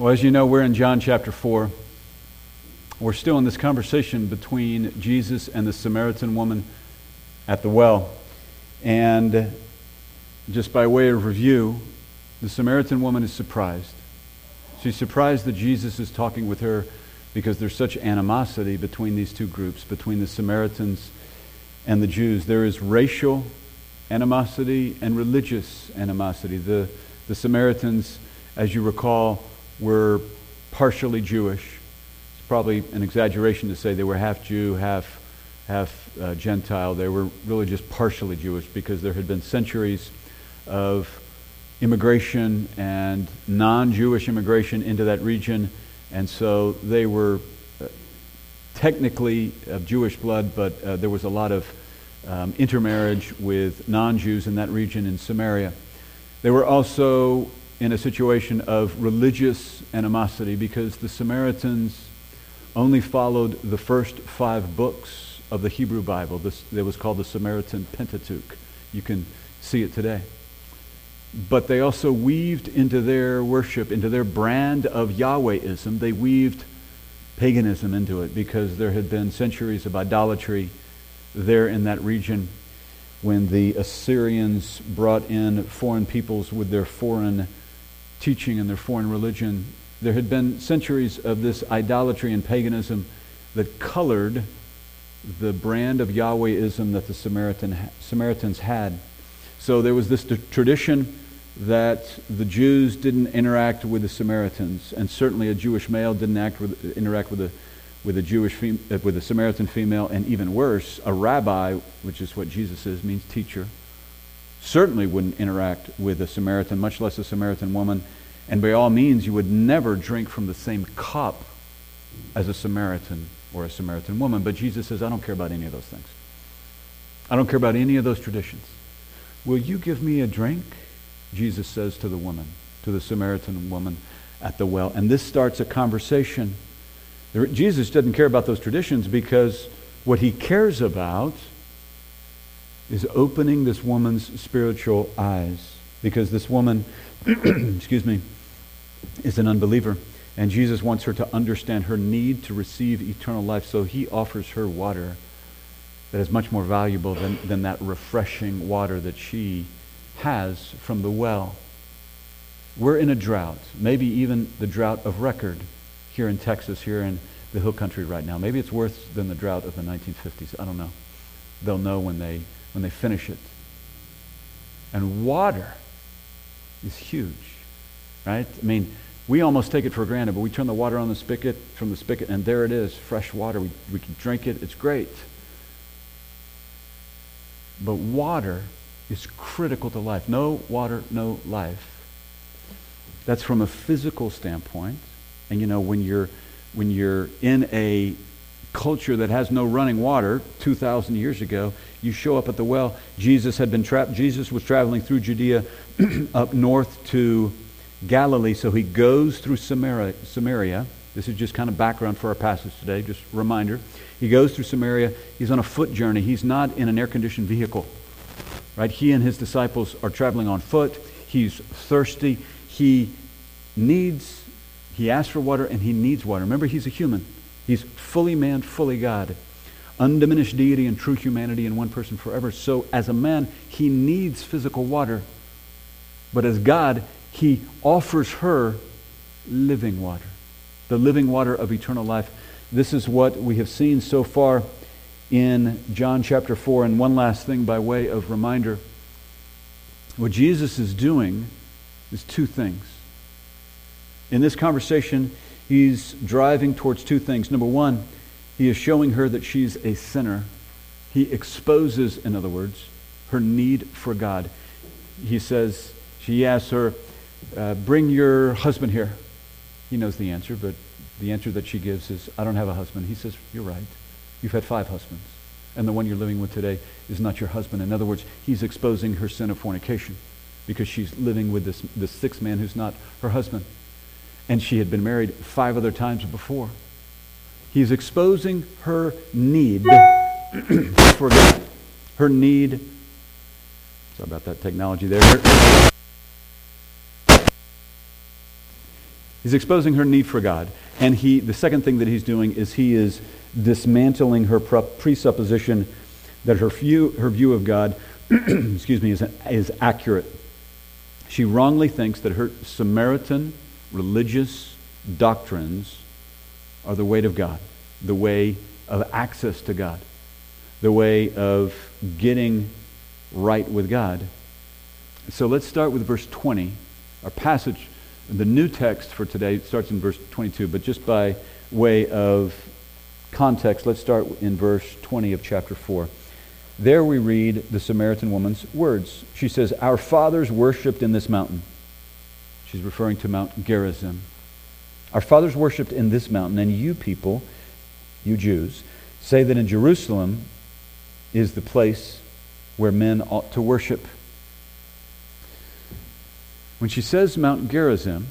Well, as you know, we're in John chapter 4. We're still in this conversation between Jesus and the Samaritan woman at the well. And just by way of review, the Samaritan woman is surprised. She's surprised that Jesus is talking with her because there's such animosity between these two groups, between the Samaritans and the Jews. There is racial animosity and religious animosity. The, the Samaritans, as you recall, were partially Jewish. It's probably an exaggeration to say they were half Jew, half, half uh, Gentile. They were really just partially Jewish because there had been centuries of immigration and non Jewish immigration into that region. And so they were uh, technically of Jewish blood, but uh, there was a lot of um, intermarriage with non Jews in that region in Samaria. They were also in a situation of religious animosity because the Samaritans only followed the first five books of the Hebrew Bible. This it was called the Samaritan Pentateuch. You can see it today. But they also weaved into their worship, into their brand of Yahwehism, they weaved paganism into it because there had been centuries of idolatry there in that region when the Assyrians brought in foreign peoples with their foreign teaching and their foreign religion. There had been centuries of this idolatry and paganism that colored the brand of Yahwehism that the Samaritan, Samaritans had. So there was this tradition that the Jews didn't interact with the Samaritans, and certainly a Jewish male didn't with, interact with a with a Jewish fem- with a Samaritan female, and even worse, a rabbi, which is what Jesus is, means teacher, certainly wouldn't interact with a Samaritan, much less a Samaritan woman. And by all means, you would never drink from the same cup as a Samaritan or a Samaritan woman. But Jesus says, I don't care about any of those things. I don't care about any of those traditions. Will you give me a drink? Jesus says to the woman, to the Samaritan woman at the well. And this starts a conversation Jesus doesn't care about those traditions because what he cares about is opening this woman's spiritual eyes. Because this woman, excuse me, is an unbeliever. And Jesus wants her to understand her need to receive eternal life. So he offers her water that is much more valuable than, than that refreshing water that she has from the well. We're in a drought, maybe even the drought of record here in Texas, here in the hill country right now. Maybe it's worse than the drought of the 1950s. I don't know. They'll know when they, when they finish it. And water is huge, right? I mean, we almost take it for granted, but we turn the water on the spigot, from the spigot, and there it is, fresh water. We, we can drink it. It's great. But water is critical to life. No water, no life. That's from a physical standpoint. And you know, when you're, when you're in a culture that has no running water 2,000 years ago, you show up at the well. Jesus had been trapped. Jesus was traveling through Judea up north to Galilee, so he goes through Samaria, Samaria. This is just kind of background for our passage today, just reminder. He goes through Samaria. He's on a foot journey. He's not in an air-conditioned vehicle. Right? He and his disciples are traveling on foot. He's thirsty. He needs he asks for water and he needs water. Remember, he's a human. He's fully man, fully God. Undiminished deity and true humanity in one person forever. So, as a man, he needs physical water. But as God, he offers her living water, the living water of eternal life. This is what we have seen so far in John chapter 4. And one last thing by way of reminder what Jesus is doing is two things. In this conversation, he's driving towards two things. Number one, he is showing her that she's a sinner. He exposes, in other words, her need for God. He says, she asks her, uh, Bring your husband here. He knows the answer, but the answer that she gives is, I don't have a husband. He says, You're right. You've had five husbands. And the one you're living with today is not your husband. In other words, he's exposing her sin of fornication because she's living with this, this sixth man who's not her husband and she had been married five other times before. He's exposing her need for God. Her need. Sorry about that technology there. He's exposing her need for God. And he, the second thing that he's doing is he is dismantling her presupposition that her view, her view of God excuse me, is, is accurate. She wrongly thinks that her Samaritan religious doctrines are the way of God, the way of access to God, the way of getting right with God. So let's start with verse 20. Our passage, the new text for today starts in verse 22, but just by way of context, let's start in verse 20 of chapter 4. There we read the Samaritan woman's words. She says, Our fathers worshipped in this mountain. She's referring to Mount Gerizim. Our fathers worshipped in this mountain, and you people, you Jews, say that in Jerusalem is the place where men ought to worship. When she says Mount Gerizim,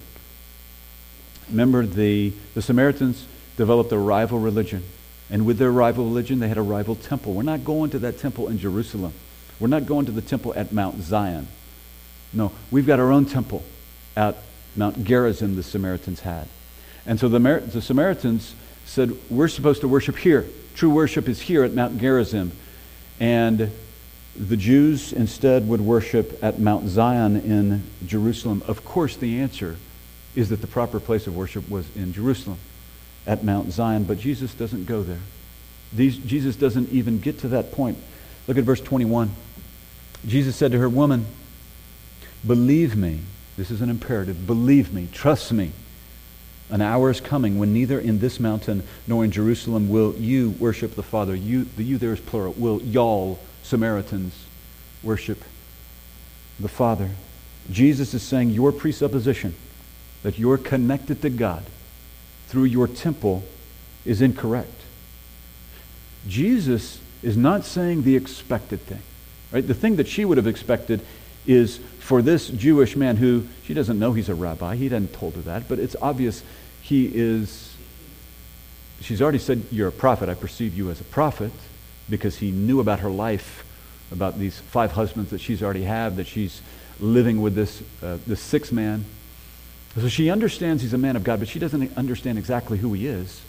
remember the, the Samaritans developed a rival religion. And with their rival religion, they had a rival temple. We're not going to that temple in Jerusalem. We're not going to the temple at Mount Zion. No, we've got our own temple at Mount Gerizim the Samaritans had. And so the, the Samaritans said, We're supposed to worship here. True worship is here at Mount Gerizim. And the Jews instead would worship at Mount Zion in Jerusalem. Of course, the answer is that the proper place of worship was in Jerusalem at Mount Zion, but Jesus doesn't go there. These, Jesus doesn't even get to that point. Look at verse 21. Jesus said to her, Woman, believe me. This is an imperative. Believe me. Trust me. An hour is coming when neither in this mountain nor in Jerusalem will you worship the Father. You, the you there is plural. Will y'all, Samaritans, worship the Father. Jesus is saying your presupposition that you're connected to God through your temple is incorrect. Jesus is not saying the expected thing. Right? The thing that she would have expected is for this Jewish man who she doesn't know he's a rabbi. He hadn't told her that, but it's obvious he is. She's already said, You're a prophet. I perceive you as a prophet because he knew about her life, about these five husbands that she's already had, that she's living with this, uh, this sixth man so she understands he's a man of God, but she doesn't understand exactly who he is,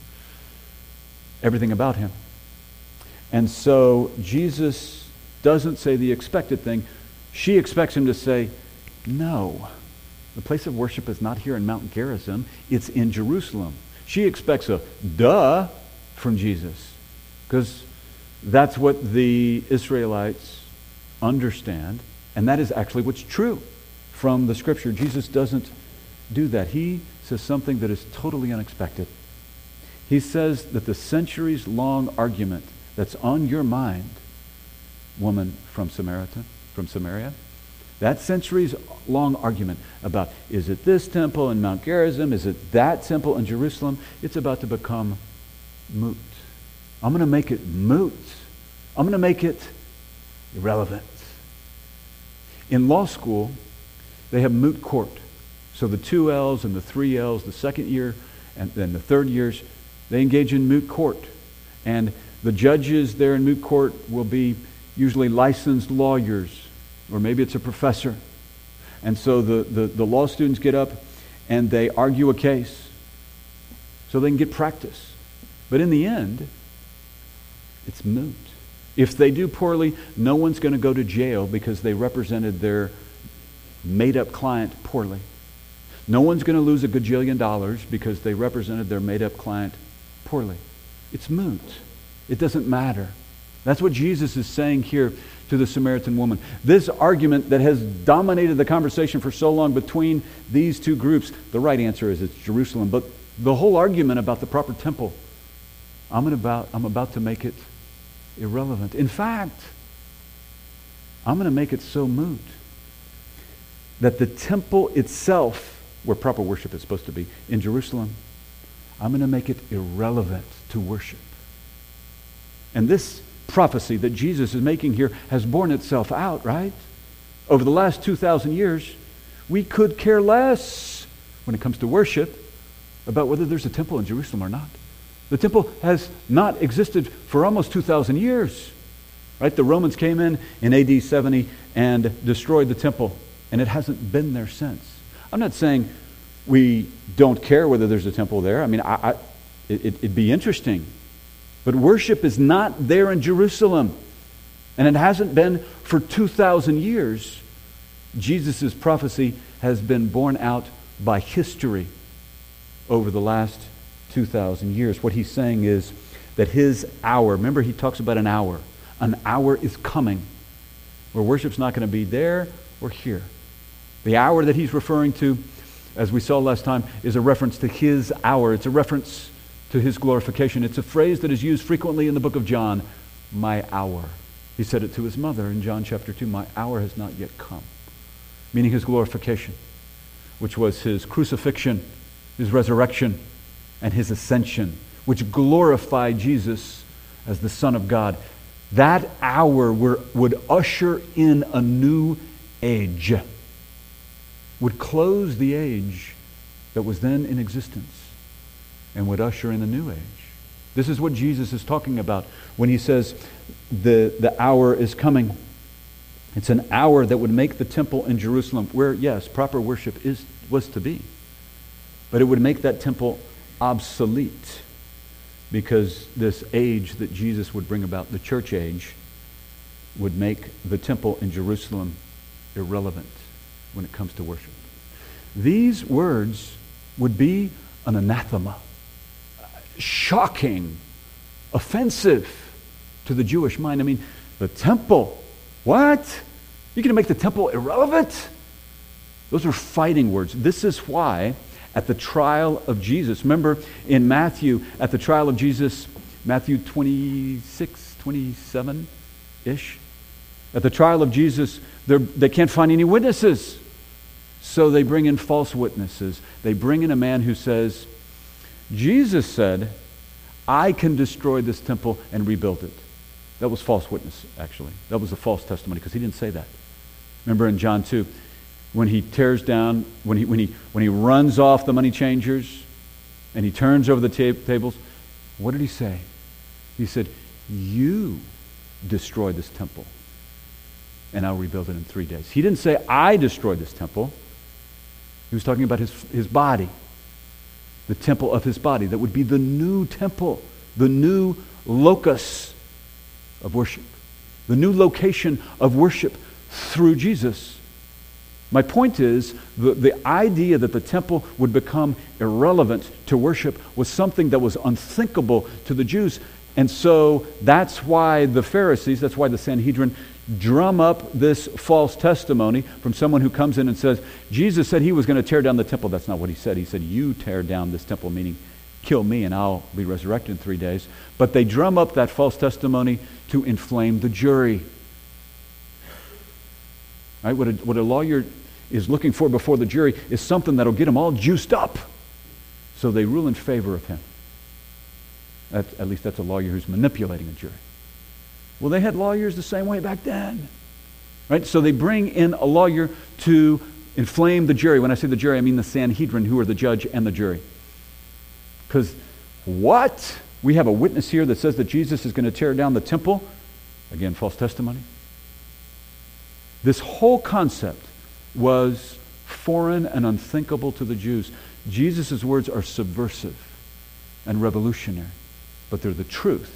everything about him. And so Jesus doesn't say the expected thing. She expects him to say, No, the place of worship is not here in Mount Gerizim, it's in Jerusalem. She expects a duh from Jesus because that's what the Israelites understand, and that is actually what's true from the scripture. Jesus doesn't do that. He says something that is totally unexpected. He says that the centuries long argument that's on your mind, woman from Samaritan, from Samaria, that centuries long argument about is it this temple in Mount Gerizim, is it that temple in Jerusalem, it's about to become moot. I'm going to make it moot. I'm going to make it irrelevant. In law school, they have moot court. So the two L's and the three L's, the second year and then the third years, they engage in moot court. And the judges there in moot court will be usually licensed lawyers, or maybe it's a professor. And so the, the, the law students get up and they argue a case so they can get practice. But in the end, it's moot. If they do poorly, no one's going to go to jail because they represented their made up client poorly. No one's going to lose a gajillion dollars because they represented their made up client poorly. It's moot. It doesn't matter. That's what Jesus is saying here to the Samaritan woman. This argument that has dominated the conversation for so long between these two groups, the right answer is it's Jerusalem. But the whole argument about the proper temple, I'm about, I'm about to make it irrelevant. In fact, I'm going to make it so moot that the temple itself where proper worship is supposed to be, in Jerusalem, I'm going to make it irrelevant to worship. And this prophecy that Jesus is making here has borne itself out, right? Over the last 2,000 years, we could care less when it comes to worship about whether there's a temple in Jerusalem or not. The temple has not existed for almost 2,000 years. Right? The Romans came in in AD 70 and destroyed the temple, and it hasn't been there since. I'm not saying we don't care whether there's a temple there. I mean, I, I, it, it'd be interesting. But worship is not there in Jerusalem, and it hasn't been for 2,000 years. Jesus' prophecy has been borne out by history over the last 2,000 years. What he's saying is that his hour, remember, he talks about an hour. An hour is coming where worship's not going to be there or here. The hour that he's referring to, as we saw last time, is a reference to his hour. It's a reference to his glorification. It's a phrase that is used frequently in the book of John my hour. He said it to his mother in John chapter 2 My hour has not yet come, meaning his glorification, which was his crucifixion, his resurrection, and his ascension, which glorified Jesus as the Son of God. That hour were, would usher in a new age, would close the age that was then in existence, and would usher in a new age. This is what Jesus is talking about when he says the, the hour is coming. It's an hour that would make the temple in Jerusalem, where, yes, proper worship is, was to be, but it would make that temple obsolete because this age that Jesus would bring about, the church age, would make the temple in Jerusalem irrelevant when it comes to worship. These words would be an anathema, shocking, offensive to the Jewish mind. I mean, the temple, what? You're going to make the temple irrelevant? Those are fighting words. This is why at the trial of Jesus. Remember in Matthew, at the trial of Jesus, Matthew 26, 27 ish. At the trial of Jesus, they can't find any witnesses. So they bring in false witnesses. They bring in a man who says, Jesus said, I can destroy this temple and rebuild it. That was false witness, actually. That was a false testimony because he didn't say that. Remember in John 2, when he tears down, when he, when he, when he runs off the money changers and he turns over the ta- tables, what did he say? He said, You destroy this temple and I'll rebuild it in three days. He didn't say, I destroyed this temple. He was talking about his, his body, the temple of his body. That would be the new temple, the new locus of worship, the new location of worship through Jesus. My point is, the, the idea that the temple would become irrelevant to worship was something that was unthinkable to the Jews. And so that's why the Pharisees, that's why the Sanhedrin drum up this false testimony from someone who comes in and says, Jesus said he was going to tear down the temple. That's not what he said. He said, You tear down this temple, meaning kill me and I'll be resurrected in three days. But they drum up that false testimony to inflame the jury. Right? What a, what a lawyer is looking for before the jury is something that'll get them all juiced up. So they rule in favor of him. That, at least that's a lawyer who's manipulating a jury. Well, they had lawyers the same way back then. Right? So they bring in a lawyer to inflame the jury. When I say the jury, I mean the Sanhedrin, who are the judge and the jury. Because what? We have a witness here that says that Jesus is going to tear down the temple. Again, false testimony. This whole concept was foreign and unthinkable to the Jews. Jesus' words are subversive and revolutionary, but they're the truth,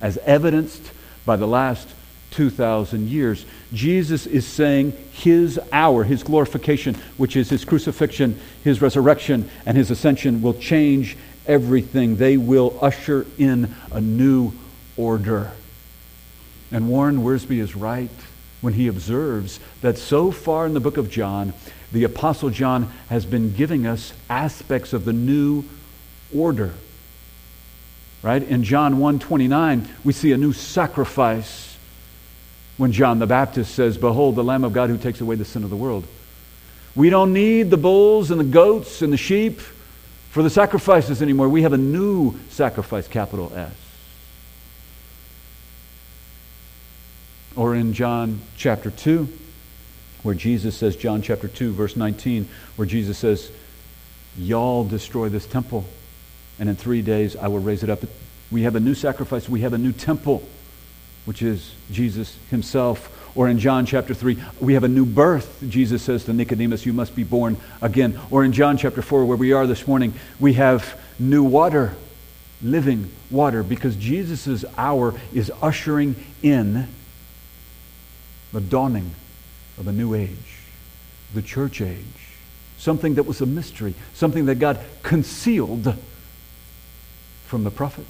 as evidenced by the last 2,000 years. Jesus is saying his hour, his glorification, which is his crucifixion, his resurrection, and his ascension, will change everything. They will usher in a new order. And Warren Wiersbe is right when he observes that so far in the book of John, the Apostle John has been giving us aspects of the new order. Right? In John 1:29, we see a new sacrifice when John the Baptist says, "Behold the Lamb of God who takes away the sin of the world." We don't need the bulls and the goats and the sheep for the sacrifices anymore. We have a new sacrifice, capital S. Or in John chapter 2, where Jesus says, John chapter 2, verse 19, where Jesus says, Y'all destroy this temple, and in three days I will raise it up. We have a new sacrifice, we have a new temple, which is Jesus himself. Or in John chapter 3, we have a new birth. Jesus says to Nicodemus, You must be born again. Or in John chapter 4, where we are this morning, we have new water, living water, because Jesus' hour is ushering in the dawning of a new age, the church age. Something that was a mystery, something that God concealed from the prophets,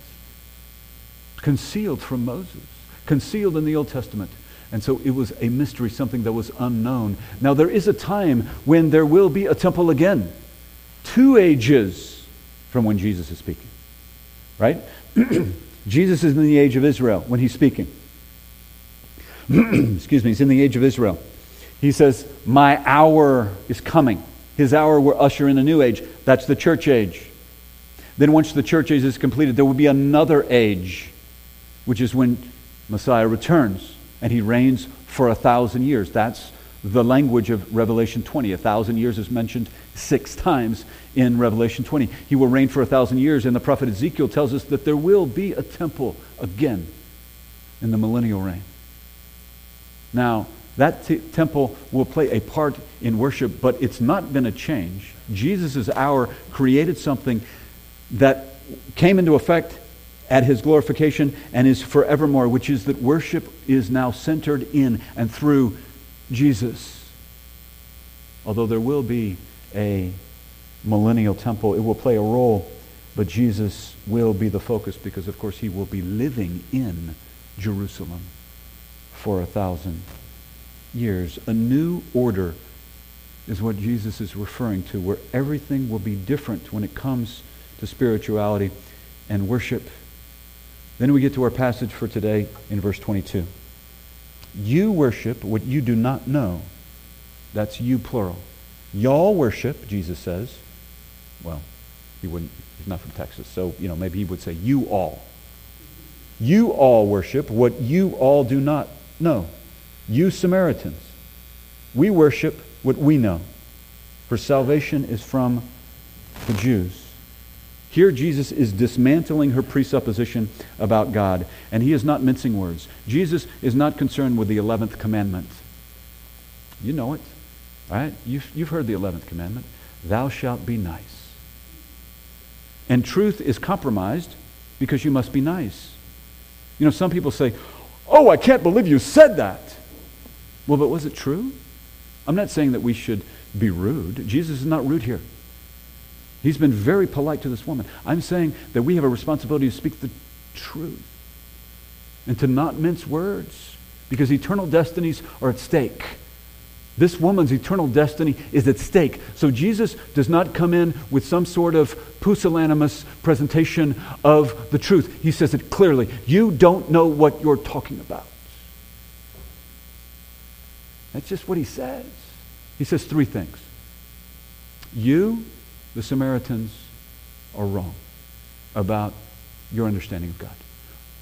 concealed from Moses, concealed in the Old Testament. And so it was a mystery, something that was unknown. Now, there is a time when there will be a temple again. Two ages from when Jesus is speaking. Right? Jesus is in the age of Israel when he's speaking. Excuse me, he's in the age of Israel. He says, My hour is coming. His hour will usher in a new age. That's the church age. Then, once the church age is completed, there will be another age, which is when Messiah returns and he reigns for a thousand years. That's the language of Revelation 20. A thousand years is mentioned six times in Revelation 20. He will reign for a thousand years, and the prophet Ezekiel tells us that there will be a temple again in the millennial reign. Now, that t- temple will play a part in worship, but it's not going to change. Jesus' hour created something that came into effect at his glorification and is forevermore, which is that worship is now centered in and through Jesus. Although there will be a millennial temple, it will play a role, but Jesus will be the focus because, of course, he will be living in Jerusalem for a thousand years. A new order is what Jesus is referring to, where everything will be different when it comes to spirituality and worship. Then we get to our passage for today in verse 22. You worship what you do not know. That's you, plural. Y'all worship, Jesus says. Well, he wouldn't, he's not from Texas, so, you know, maybe he would say, you all. You all worship what you all do not know. You Samaritans, we worship what we know, for salvation is from the Jews. Here, Jesus is dismantling her presupposition about God, and he is not mincing words. Jesus is not concerned with the 11th commandment. You know it, right? You've, you've heard the 11th commandment Thou shalt be nice. And truth is compromised because you must be nice. You know, some people say, Oh, I can't believe you said that. Well, but was it true? I'm not saying that we should be rude. Jesus is not rude here. He's been very polite to this woman. I'm saying that we have a responsibility to speak the truth and to not mince words because eternal destinies are at stake. This woman's eternal destiny is at stake. So Jesus does not come in with some sort of pusillanimous presentation of the truth. He says it clearly. You don't know what you're talking about. That's just what he says. He says three things. You, the Samaritans, are wrong about your understanding of God.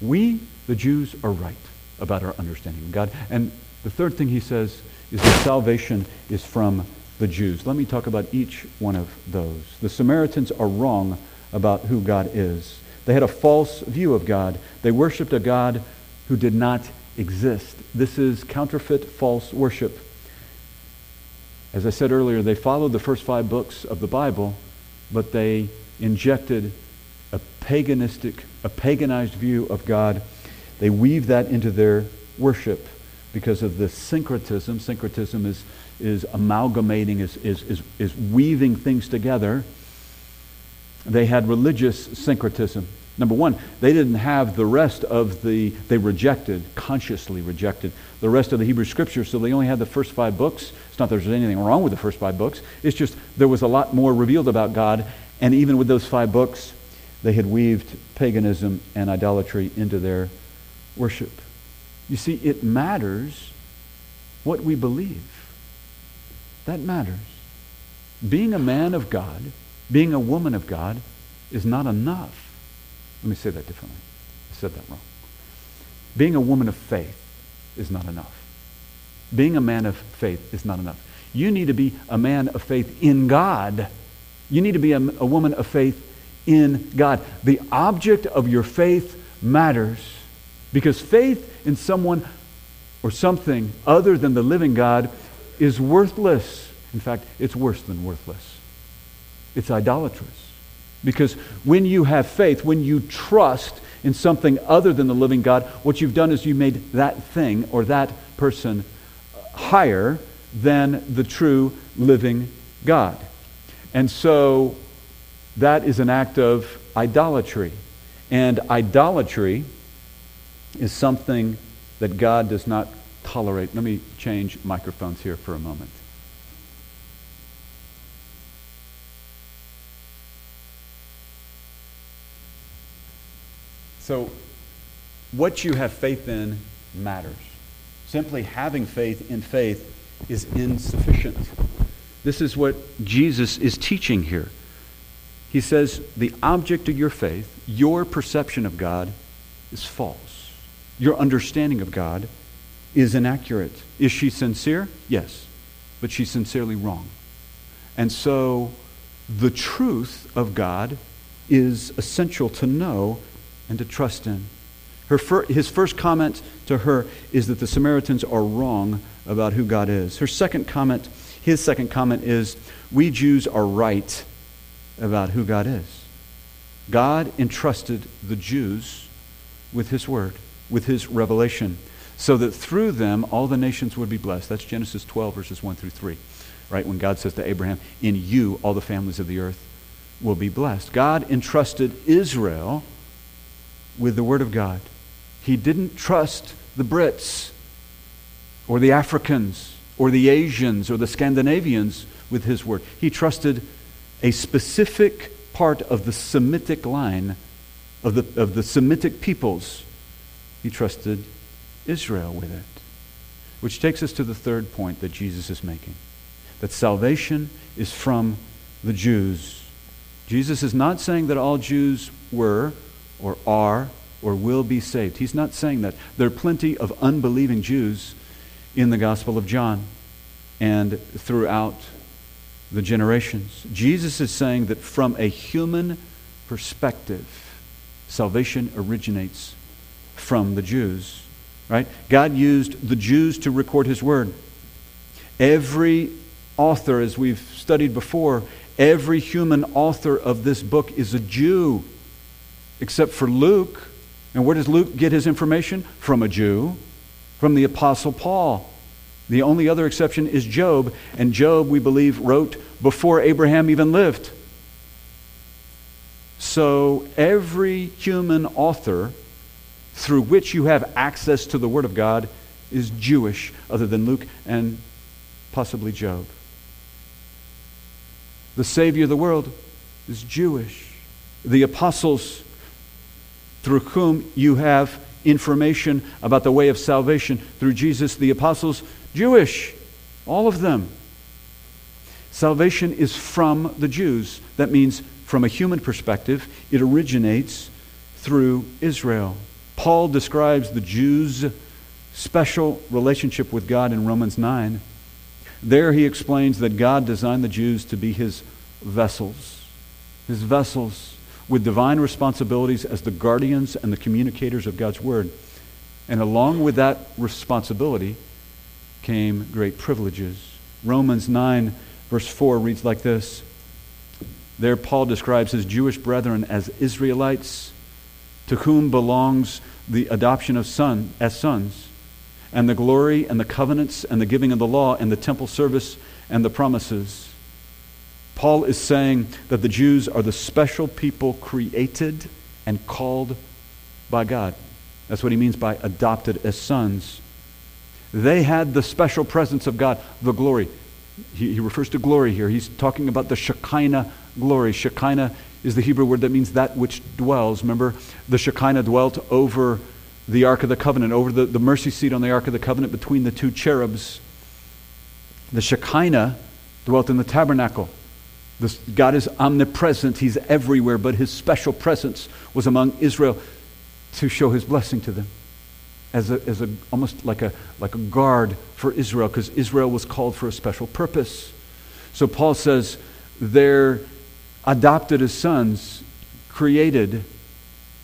We, the Jews, are right about our understanding of God. And the third thing he says is that salvation is from the Jews. Let me talk about each one of those. The Samaritans are wrong about who God is. They had a false view of God. They worshiped a God who did not exist. This is counterfeit false worship. As I said earlier, they followed the first five books of the Bible, but they injected a paganistic, a paganized view of God. They weave that into their worship because of the syncretism. Syncretism is, is amalgamating, is, is, is, is weaving things together. They had religious syncretism. Number one, they didn't have the rest of the, they rejected, consciously rejected, the rest of the Hebrew scriptures, so they only had the first five books. It's not that there's anything wrong with the first five books. It's just there was a lot more revealed about God, and even with those five books, they had weaved paganism and idolatry into their worship. You see, it matters what we believe. That matters. Being a man of God, being a woman of God, is not enough. Let me say that differently. I said that wrong. Being a woman of faith is not enough. Being a man of faith is not enough. You need to be a man of faith in God. You need to be a, a woman of faith in God. The object of your faith matters because faith in someone or something other than the living God is worthless. In fact, it's worse than worthless. It's idolatrous. Because when you have faith, when you trust in something other than the living God, what you've done is you made that thing or that person higher than the true living God. And so that is an act of idolatry. And idolatry is something that God does not tolerate. Let me change microphones here for a moment. So, what you have faith in matters. Simply having faith in faith is insufficient. This is what Jesus is teaching here. He says, The object of your faith, your perception of God, is false. Your understanding of God is inaccurate. Is she sincere? Yes. But she's sincerely wrong. And so the truth of God is essential to know and to trust in. Her fir- his first comment to her is that the Samaritans are wrong about who God is. Her second comment, his second comment is, we Jews are right about who God is. God entrusted the Jews with his word, with his revelation, so that through them all the nations would be blessed. That's Genesis 12, verses 1 through 3, right? When God says to Abraham, In you all the families of the earth will be blessed. God entrusted Israel with the word of God. He didn't trust the Brits or the Africans or the Asians or the Scandinavians with his word. He trusted a specific part of the Semitic line, of the, of the Semitic peoples. He trusted Israel with it. Which takes us to the third point that Jesus is making that salvation is from the Jews. Jesus is not saying that all Jews were or are or will be saved. He's not saying that. There are plenty of unbelieving Jews in the Gospel of John and throughout the generations. Jesus is saying that from a human perspective, salvation originates from the Jews. Right? God used the Jews to record his word. Every author, as we've studied before, every human author of this book is a Jew, except for Luke. And where does Luke get his information? From a Jew, from the Apostle Paul. The only other exception is Job, and Job, we believe, wrote before Abraham even lived. So every human author through which you have access to the Word of God is Jewish, other than Luke and possibly Job. The Savior of the world is Jewish. The apostles through whom you have information about the way of salvation through Jesus, the apostles, Jewish, all of them. Salvation is from the Jews. That means, from a human perspective, it originates through Israel. Paul describes the Jews' special relationship with God in Romans 9. There he explains that God designed the Jews to be his vessels, his vessels with divine responsibilities as the guardians and the communicators of God's word. And along with that responsibility came great privileges. Romans 9, verse 4 reads like this There, Paul describes his Jewish brethren as Israelites to whom belongs the adoption of son as sons, and the glory and the covenants and the giving of the law and the temple service and the promises. Paul is saying that the Jews are the special people created and called by God. That's what he means by adopted as sons. They had the special presence of God, the glory. He, he refers to glory here. He's talking about the Shekinah glory. Shekinah is the Hebrew word that means that which dwells. Remember, the Shekinah dwelt over the Ark of the Covenant, over the, the mercy seat on the Ark of the Covenant between the two cherubs. The Shekinah dwelt in the tabernacle. This, God is omnipresent, He's everywhere, but His special presence was among Israel to show His blessing to them. As, a, as a, almost like a, like a guard for Israel, because Israel was called for a special purpose. So Paul says they're adopted as sons, created,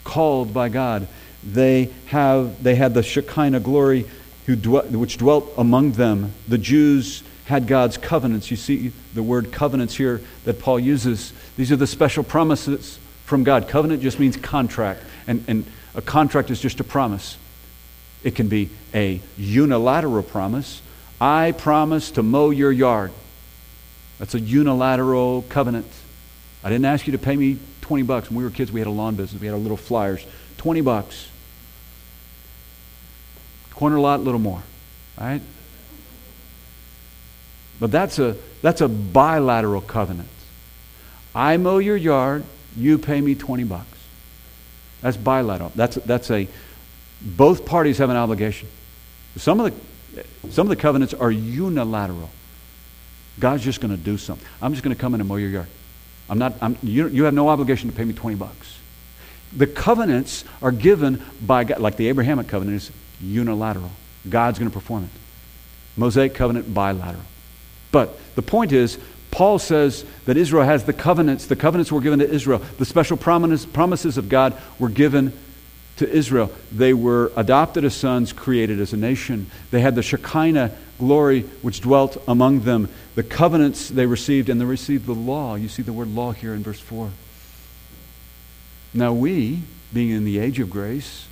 called by God. They have they had the Shekinah glory. who dwell, which dwelt among them. The Jews had God's covenants. You see the word covenants here that Paul uses. These are the special promises from God. Covenant just means contract, and, and a contract is just a promise. It can be a unilateral promise. I promise to mow your yard. That's a unilateral covenant. I didn't ask you to pay me 20 bucks. When we were kids, we had a lawn business. We had our little flyers. 20 bucks. Corner lot, a little more. Right? But that's a, that's a bilateral covenant. I mow your yard, you pay me 20 bucks. That's bilateral. That's, that's a, both parties have an obligation. Some of the, some of the covenants are unilateral. God's just going to do something. I'm just going to come in and mow your yard. I'm not, I'm, you, you have no obligation to pay me 20 bucks. The covenants are given by God, like the Abrahamic covenant is unilateral. God's going to perform it. Mosaic covenant, bilateral. But the point is, Paul says that Israel has the covenants. The covenants were given to Israel. The special promises of God were given to Israel. They were adopted as sons, created as a nation. They had the Shekinah glory which dwelt among them. The covenants they received, and they received the law. You see the word law here in verse 4. Now, we, being in the age of grace,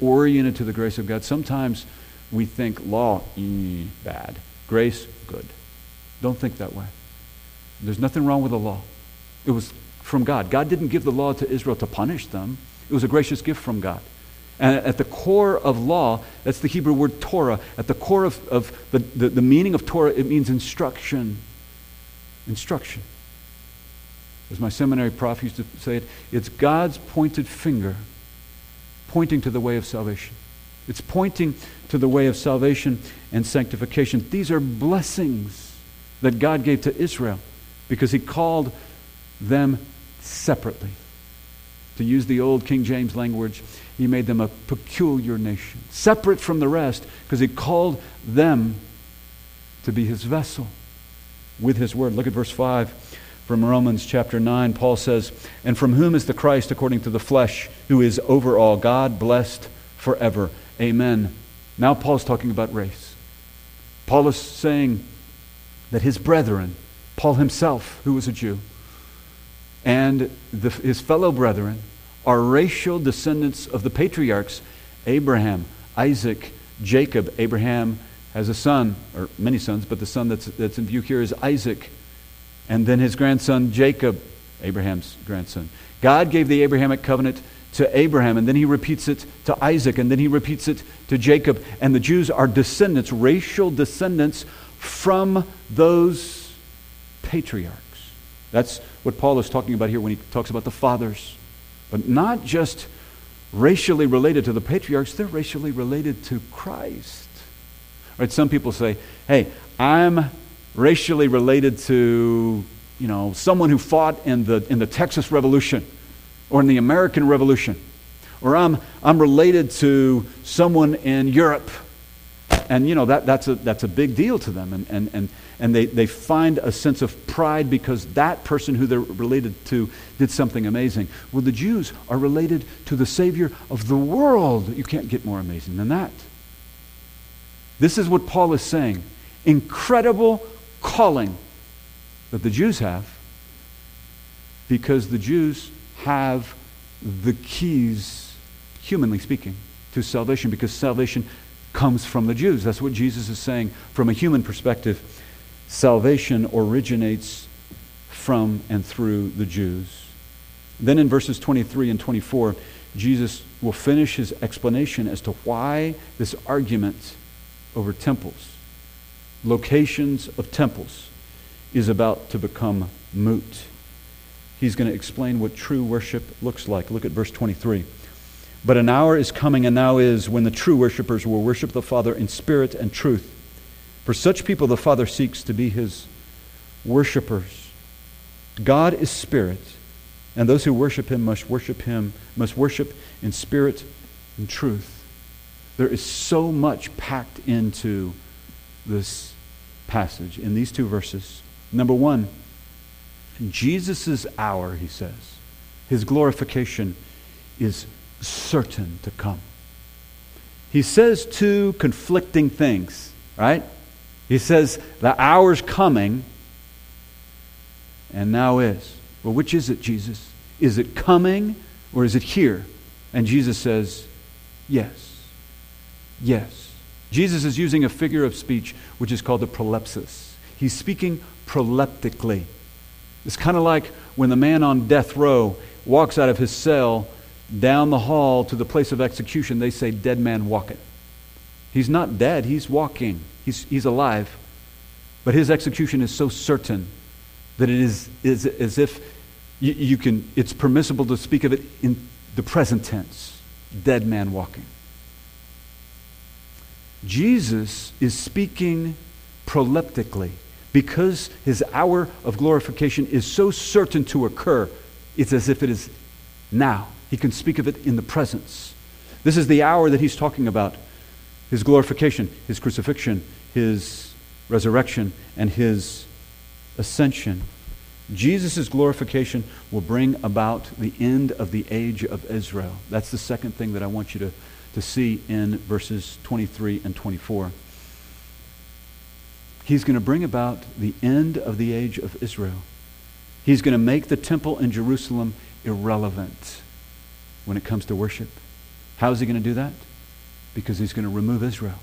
oriented to the grace of God, sometimes we think law, mm, bad. Grace, good. Don't think that way. There's nothing wrong with the law. It was from God. God didn't give the law to Israel to punish them, it was a gracious gift from God. And at the core of law, that's the Hebrew word Torah. At the core of, of the, the, the meaning of Torah, it means instruction. Instruction. As my seminary prof used to say it, it's God's pointed finger pointing to the way of salvation. It's pointing to the way of salvation and sanctification. These are blessings that God gave to Israel because he called them separately. To use the old King James language, he made them a peculiar nation, separate from the rest, because he called them to be his vessel with his word. Look at verse 5 from Romans chapter 9. Paul says, And from whom is the Christ according to the flesh, who is over all, God blessed forever. Amen. Now Paul's talking about race. Paul is saying that his brethren, Paul himself, who was a Jew, and the, his fellow brethren are racial descendants of the patriarchs Abraham, Isaac, Jacob. Abraham has a son, or many sons, but the son that's, that's in view here is Isaac. And then his grandson Jacob, Abraham's grandson. God gave the Abrahamic covenant to Abraham, and then he repeats it to Isaac, and then he repeats it to Jacob. And the Jews are descendants, racial descendants from those patriarchs. That's what Paul is talking about here when he talks about the fathers. But not just racially related to the patriarchs, they're racially related to Christ. Right? Some people say, hey, I'm racially related to, you know, someone who fought in the, in the Texas Revolution or in the American Revolution. Or I'm, I'm related to someone in Europe. And, you know, that, that's, a, that's a big deal to them. And, and, and, and they, they find a sense of pride because that person who they're related to did something amazing. Well, the Jews are related to the Savior of the world. You can't get more amazing than that. This is what Paul is saying. Incredible calling that the Jews have because the Jews have the keys, humanly speaking, to salvation because salvation comes from the Jews. That's what Jesus is saying from a human perspective. Salvation originates from and through the Jews. Then in verses 23 and 24, Jesus will finish his explanation as to why this argument over temples, locations of temples, is about to become moot he's going to explain what true worship looks like. Look at verse 23. But an hour is coming, and now is, when the true worshippers will worship the Father in spirit and truth. For such people, the Father seeks to be his worshippers. God is spirit, and those who worship him must worship him, must worship in spirit and truth. There is so much packed into this passage in these two verses. Number one, Jesus' hour, he says, his glorification is certain to come. he says two conflicting things, right? He says, The hour's coming, and now is. Well, which is it, Jesus? Is it coming or is it here? And Jesus says, Yes. Yes. Jesus is using a figure of speech which is called the prolepsis. He's speaking proleptically. It's kind of like when the man on death row walks out of his cell down the hall to the place of execution, they say, Dead man walking. He's not dead, he's walking, he's, he's alive. But his execution is so certain that it is, is as if you, you can, it's permissible to speak of it in the present tense dead man walking. Jesus is speaking proleptically because his hour of glorification is so certain to occur, it's as if it is now. He can speak of it in the presence. This is the hour that he's talking about his glorification, his crucifixion, his resurrection, and his ascension. Jesus' glorification will bring about the end of the age of Israel. That's the second thing that I want you to, to see in verses 23 and 24. He's going to bring about the end of the age of Israel. He's going to make the temple in Jerusalem irrelevant when it comes to worship. How is he going to do that? Because he's going to remove Israel.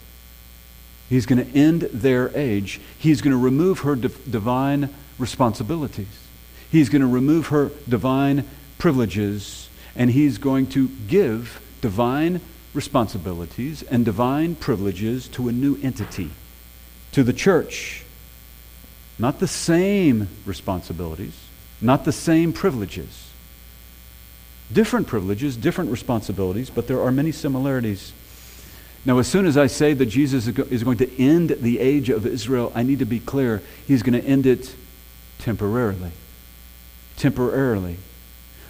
He's going to end their age. He's going to remove her divine responsibilities. He's going to remove her divine privileges, and he's going to give divine responsibilities and divine privileges to a new entity, to the church. Not the same responsibilities, not the same privileges. Different privileges, different responsibilities, but there are many similarities. Now, as soon as I say that Jesus is going to end the age of Israel, I need to be clear. He's going to end it temporarily. Temporarily.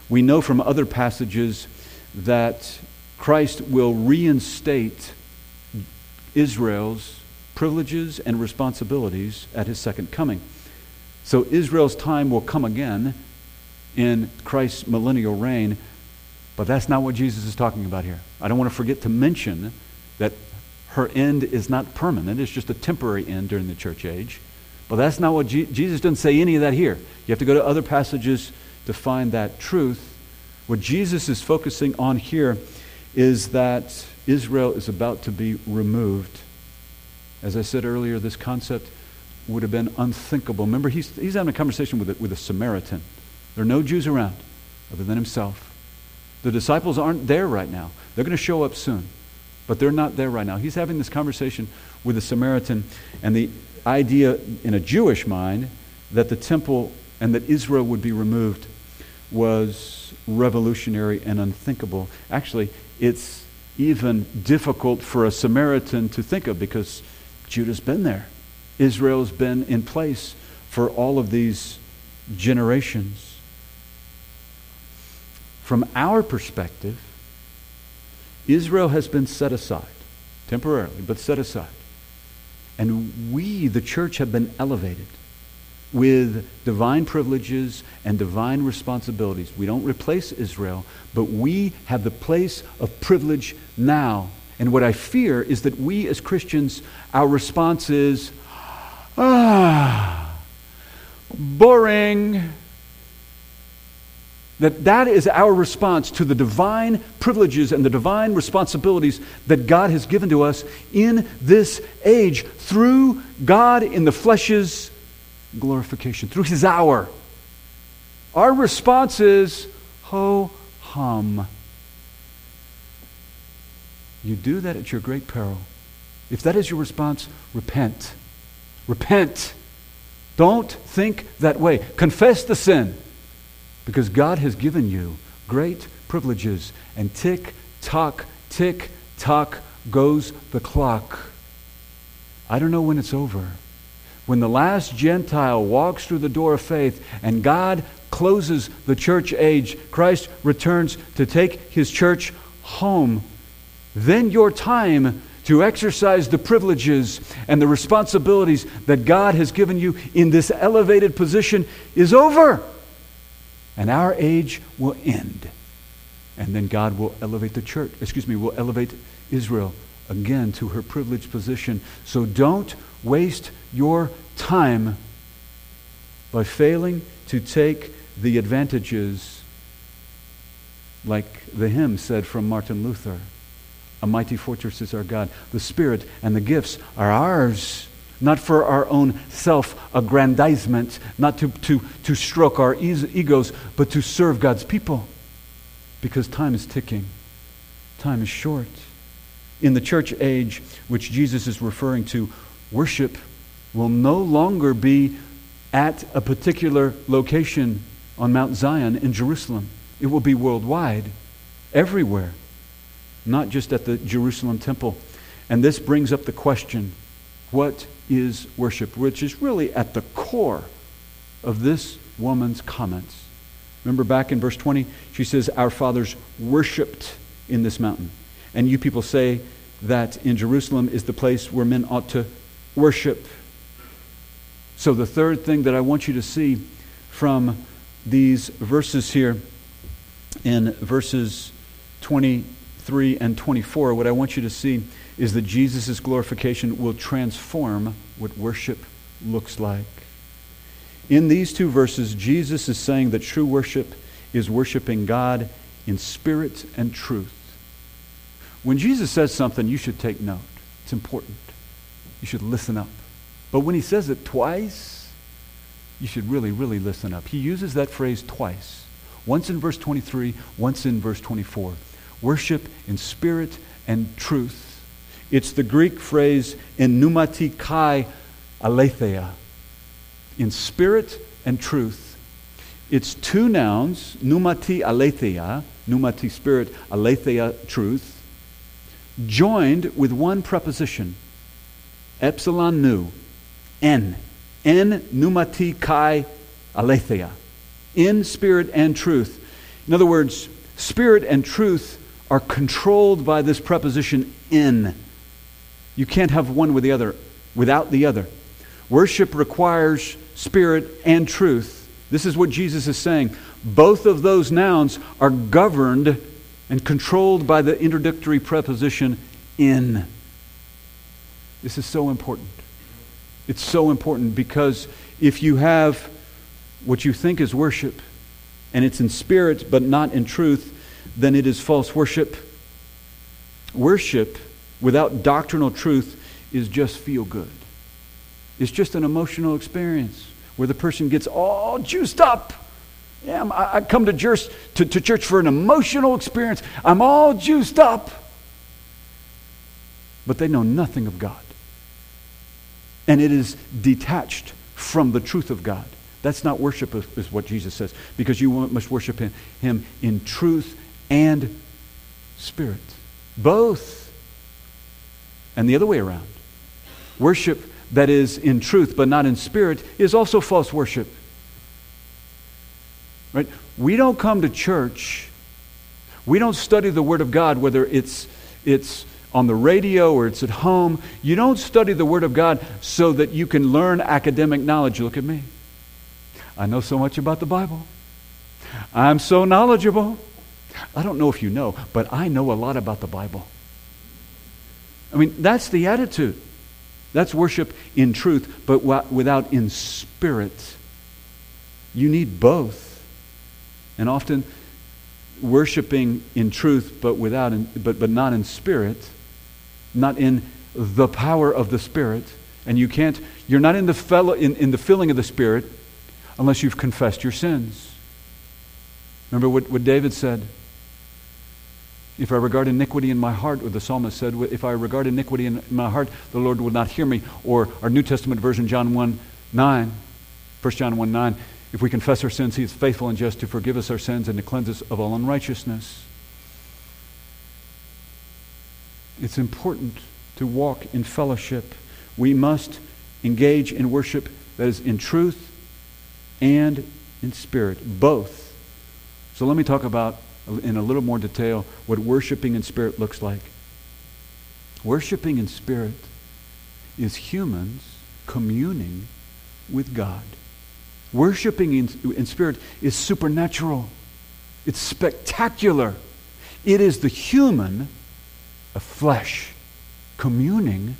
We know from other passages that Christ will reinstate Israel's privileges and responsibilities at his second coming. So Israel's time will come again in Christ's millennial reign, but that's not what Jesus is talking about here. I don't want to forget to mention that her end is not permanent, it's just a temporary end during the church age. But that's not what Je- Jesus doesn't say any of that here. You have to go to other passages to find that truth. What Jesus is focusing on here is that Israel is about to be removed. As I said earlier, this concept would have been unthinkable. Remember, he's, he's having a conversation with a, with a Samaritan. There are no Jews around other than himself. The disciples aren't there right now. They're going to show up soon, but they're not there right now. He's having this conversation with a Samaritan, and the idea in a Jewish mind that the temple and that Israel would be removed was revolutionary and unthinkable. Actually, it's even difficult for a Samaritan to think of because Judah's been there. Israel's been in place for all of these generations. From our perspective, Israel has been set aside, temporarily, but set aside. And we, the church, have been elevated with divine privileges and divine responsibilities. We don't replace Israel, but we have the place of privilege now. And what I fear is that we as Christians, our response is, ah, boring. That that is our response to the divine privileges and the divine responsibilities that God has given to us in this age through God in the flesh's glorification, through his hour. Our response is ho hum. You do that at your great peril. If that is your response, repent. Repent. Don't think that way. Confess the sin. Because God has given you great privileges. And tick, tock, tick, tock goes the clock. I don't know when it's over. When the last Gentile walks through the door of faith and God closes the church age, Christ returns to take his church home, then your time to exercise the privileges and the responsibilities that God has given you in this elevated position is over and our age will end. And then God will elevate the church, excuse me, will elevate Israel again to her privileged position. So don't waste your time by failing to take the advantages, like the hymn said from Martin Luther A mighty fortress is our God. The Spirit and the gifts are ours, not for our own self aggrandizement, not to, to, to stroke our egos, but to serve God's people. Because time is ticking, time is short. In the church age, which Jesus is referring to, worship will no longer be at a particular location on Mount Zion in Jerusalem. It will be worldwide, everywhere, not just at the Jerusalem temple. And this brings up the question what is worship? Which is really at the core of this woman's comments. Remember back in verse 20, she says, Our fathers worshiped in this mountain. And you people say that in Jerusalem is the place where men ought to worship. So, the third thing that I want you to see from these verses here in verses 23 and 24, what I want you to see is that Jesus' glorification will transform what worship looks like. In these two verses, Jesus is saying that true worship is worshiping God in spirit and truth. When Jesus says something, you should take note. It's important. You should listen up. But when he says it twice, you should really, really listen up. He uses that phrase twice. Once in verse 23, once in verse 24. Worship in spirit and truth. It's the Greek phrase in pneumati kai aletheia. In spirit and truth. It's two nouns, pneumati aletheia, pneumati spirit, aletheia truth, joined with one preposition, epsilon nu, n, n pneumati kai aletheia. In spirit and truth. In other words, spirit and truth are controlled by this preposition in. You can't have one with the other without the other. Worship requires spirit and truth. This is what Jesus is saying. Both of those nouns are governed and controlled by the introductory preposition in. This is so important. It's so important because if you have what you think is worship and it's in spirit but not in truth, then it is false worship. Worship without doctrinal truth is just feel good. It's just an emotional experience where the person gets all juiced up. Yeah, I come to church, to, to church for an emotional experience. I'm all juiced up. But they know nothing of God and it is detached from the truth of God. That's not worship, is what Jesus says, because you must worship him, him in truth and spirit. Both. And the other way around. Worship that is in truth but not in spirit is also false worship. Right? We don't come to church. We don't study the Word of God, whether it's, it's on the radio or it's at home. You don't study the Word of God so that you can learn academic knowledge. Look at me. I know so much about the Bible. I'm so knowledgeable. I don't know if you know, but I know a lot about the Bible. I mean, that's the attitude. That's worship in truth, but without in spirit. You need both. And often, worshiping in truth, but, without in, but, but not in spirit, not in the power of the Spirit. And you can't, you're not in the, fellow, in, in the filling of the Spirit unless you've confessed your sins. Remember what, what David said? If I regard iniquity in my heart, or the psalmist said, if I regard iniquity in my heart, the Lord will not hear me. Or our New Testament version, John 1 9, 1 John 1 9, if we confess our sins, he is faithful and just to forgive us our sins and to cleanse us of all unrighteousness. It's important to walk in fellowship. We must engage in worship that is in truth and in spirit, both. So let me talk about, in a little more detail, what worshiping in spirit looks like. Worshiping in spirit is humans communing with God. Worshiping in, in spirit is supernatural. It's spectacular. It is the human of flesh communing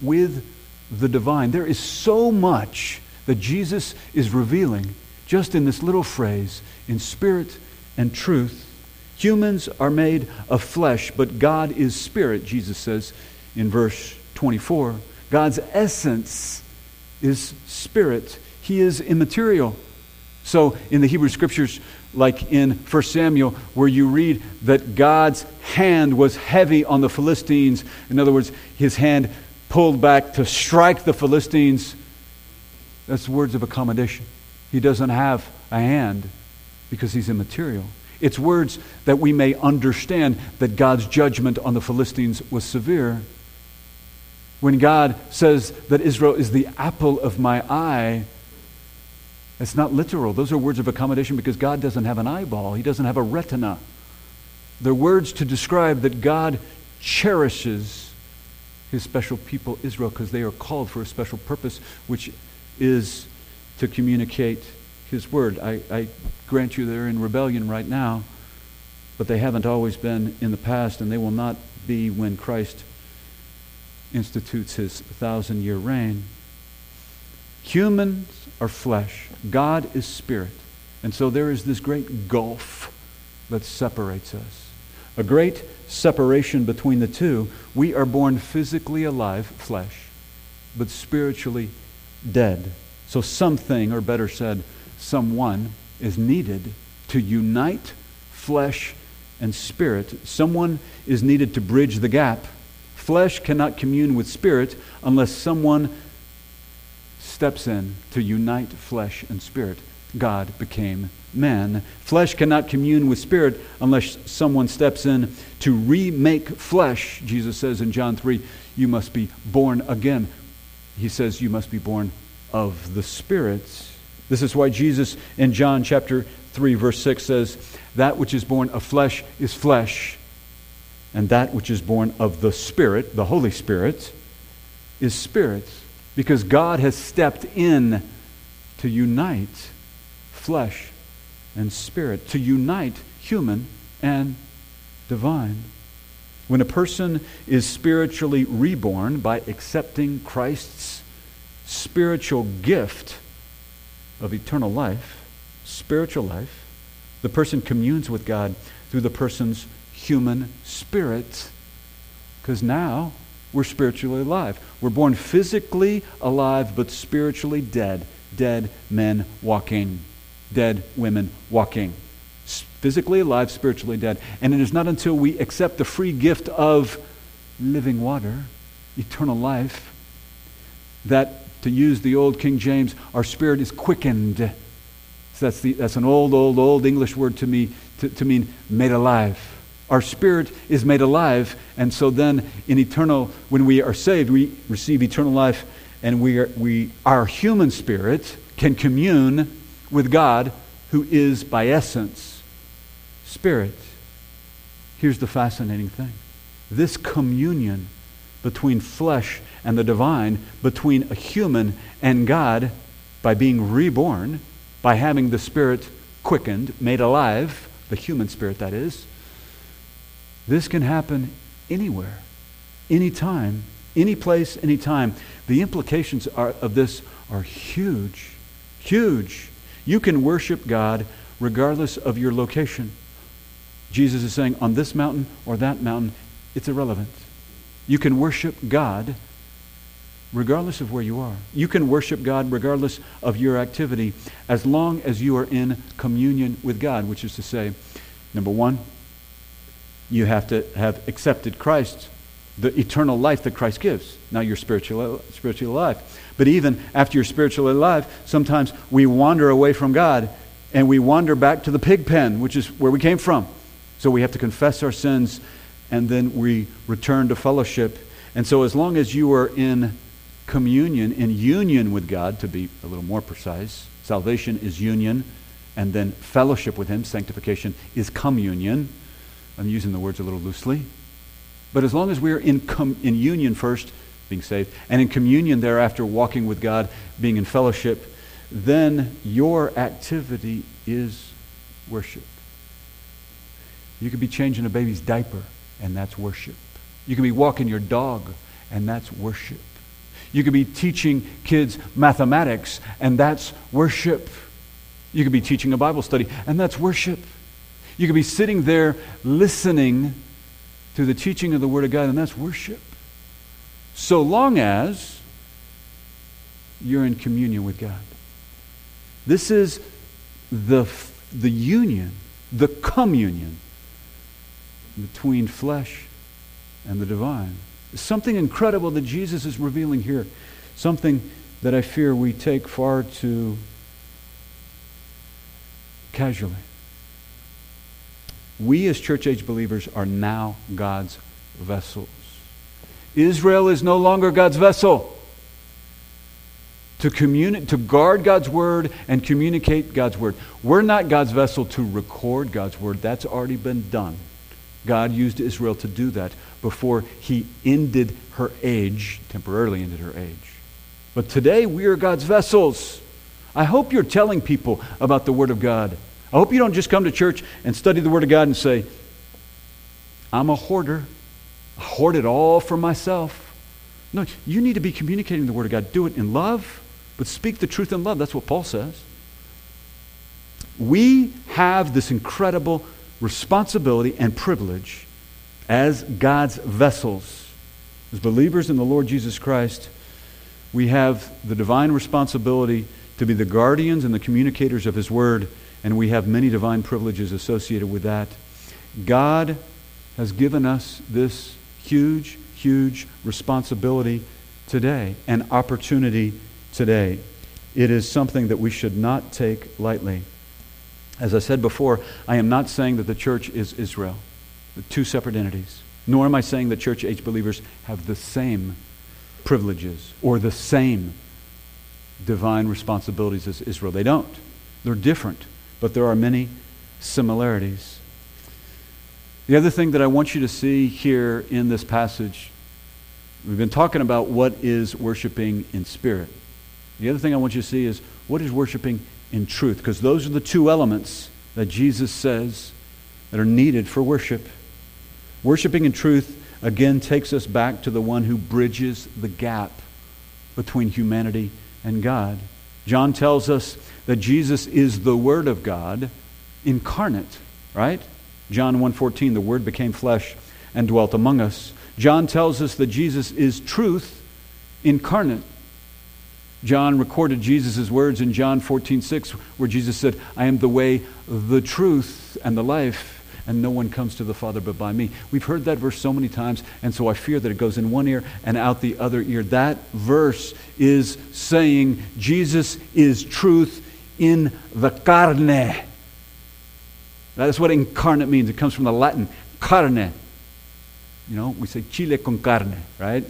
with the divine. There is so much that Jesus is revealing just in this little phrase in spirit and truth. Humans are made of flesh, but God is spirit, Jesus says in verse 24. God's essence is spirit, He is immaterial. So in the Hebrew scriptures, like in 1 Samuel, where you read that God's hand was heavy on the Philistines, in other words, his hand pulled back to strike the Philistines, that's words of accommodation. He doesn't have a hand because he's immaterial. It's words that we may understand that God's judgment on the Philistines was severe. When God says that Israel is the apple of my eye, it's not literal. Those are words of accommodation because God doesn't have an eyeball, He doesn't have a retina. They're words to describe that God cherishes His special people, Israel, because they are called for a special purpose, which is to communicate His word. I, I grant you they're in rebellion right now, but they haven't always been in the past, and they will not be when Christ institutes His thousand year reign. Humans are flesh. God is spirit. And so there is this great gulf that separates us. A great separation between the two. We are born physically alive, flesh, but spiritually dead. So something, or better said, someone, is needed to unite flesh and spirit. Someone is needed to bridge the gap. Flesh cannot commune with spirit unless someone steps in to unite flesh and spirit. God became man. Flesh cannot commune with spirit unless someone steps in to remake flesh. Jesus says in John 3, you must be born again. He says you must be born of the Spirit. This is why Jesus in John chapter 3, verse 6 says, That which is born of flesh is flesh, and that which is born of the Spirit, the Holy Spirit, is spirit because God has stepped in to unite flesh and spirit, to unite human and divine. When a person is spiritually reborn by accepting Christ's spiritual gift of eternal life, spiritual life, the person communes with God through the person's human spirit. Because now we're spiritually alive. We're born physically alive, but spiritually dead. Dead men walking, dead women walking. Physically alive, spiritually dead. And it is not until we accept the free gift of living water, eternal life, that, to use the old King James, our spirit is quickened. So that's, the, that's an old, old, old English word to me to, to mean made alive our spirit is made alive, and so then in eternal, when we are saved, we receive eternal life, and we are, we, our human spirit can commune with God, who is by essence spirit. Here's the fascinating thing this communion between flesh and the divine, between a human and God, by being reborn, by having the spirit quickened, made alive, the human spirit that is this can happen anywhere, anytime, any place, anytime. The implications are, of this are huge, huge. You can worship God regardless of your location. Jesus is saying, on this mountain or that mountain, it's irrelevant. You can worship God regardless of where you are. You can worship God regardless of your activity as long as you are in communion with God, which is to say, number one, you have to have accepted Christ, the eternal life that Christ gives. not your spiritual, spiritually alive. But even after you're spiritually alive, sometimes we wander away from God and we wander back to the pig pen, which is where we came from. So we have to confess our sins and then we return to fellowship. And so as long as you are in communion, in union with God, to be a little more precise, salvation is union, and then fellowship with Him, sanctification, is communion. I'm using the words a little loosely. But as long as we're in, com- in union first, being saved, and in communion thereafter, walking with God, being in fellowship, then your activity is worship. You could be changing a baby's diaper, and that's worship. You can be walking your dog, and that's worship. You could be teaching kids mathematics, and that's worship. You could be teaching a Bible study, and that's worship. You could be sitting there listening to the teaching of the Word of God, and that's worship. So long as you're in communion with God. This is the, the union, the communion between flesh and the divine. Something incredible that Jesus is revealing here. Something that I fear we take far too casually. We as church age believers are now God's vessels. Israel is no longer God's vessel. To, communi- to guard God's word and communicate God's word. We're not God's vessel to record God's word. That's already been done. God used Israel to do that before he ended her age, temporarily ended her age. But today we are God's vessels. I hope you're telling people about the Word of God. I hope you don't just come to church and study the Word of God and say, I'm a hoarder. I hoard it all for myself. No, you need to be communicating the Word of God. Do it in love, but speak the truth in love. That's what Paul says. We have this incredible responsibility and privilege as God's vessels. As believers in the Lord Jesus Christ, we have the divine responsibility to be the guardians and the communicators of His Word, and we have many divine privileges associated with that. God has given us this huge, huge responsibility today, an opportunity today. It is something that we should not take lightly. As I said before, I am not saying that the church is Israel, two separate entities. Nor am I saying that church age believers have the same privileges or the same divine responsibilities as Israel. They don't. They're different, but there are many similarities. The other thing that I want you to see here in this passage, we've been talking about what is worshiping in spirit. The other thing I want you to see is what is worshiping in truth, because those are the two elements that Jesus says that are needed for worship. Worshiping in truth, again, takes us back to the one who bridges the gap between humanity and God. John tells us that Jesus is the Word of God incarnate, right? John 1:14 the word became flesh and dwelt among us. John tells us that Jesus is truth incarnate. John recorded Jesus' words in John 14, 6, where Jesus said, I am the way, the truth, and the life, and no one comes to the Father but by me. We've heard that verse so many times, and so I fear that it goes in one ear and out the other ear. That verse is saying Jesus is truth in the carne. That's what incarnate means. It comes from the Latin carne. You know, we say chile con carne, right?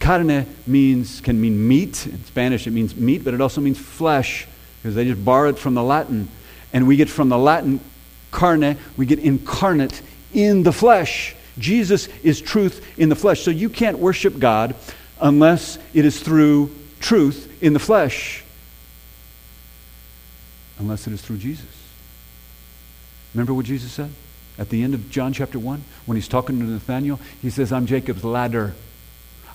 Carne means, can mean meat. In Spanish, it means meat, but it also means flesh because they just borrowed from the Latin. And we get from the Latin carne, we get incarnate in the flesh. Jesus is truth in the flesh. So you can't worship God unless it is through truth in the flesh, unless it is through Jesus. Remember what Jesus said at the end of John chapter 1 when he's talking to Nathanael? He says, I'm Jacob's ladder.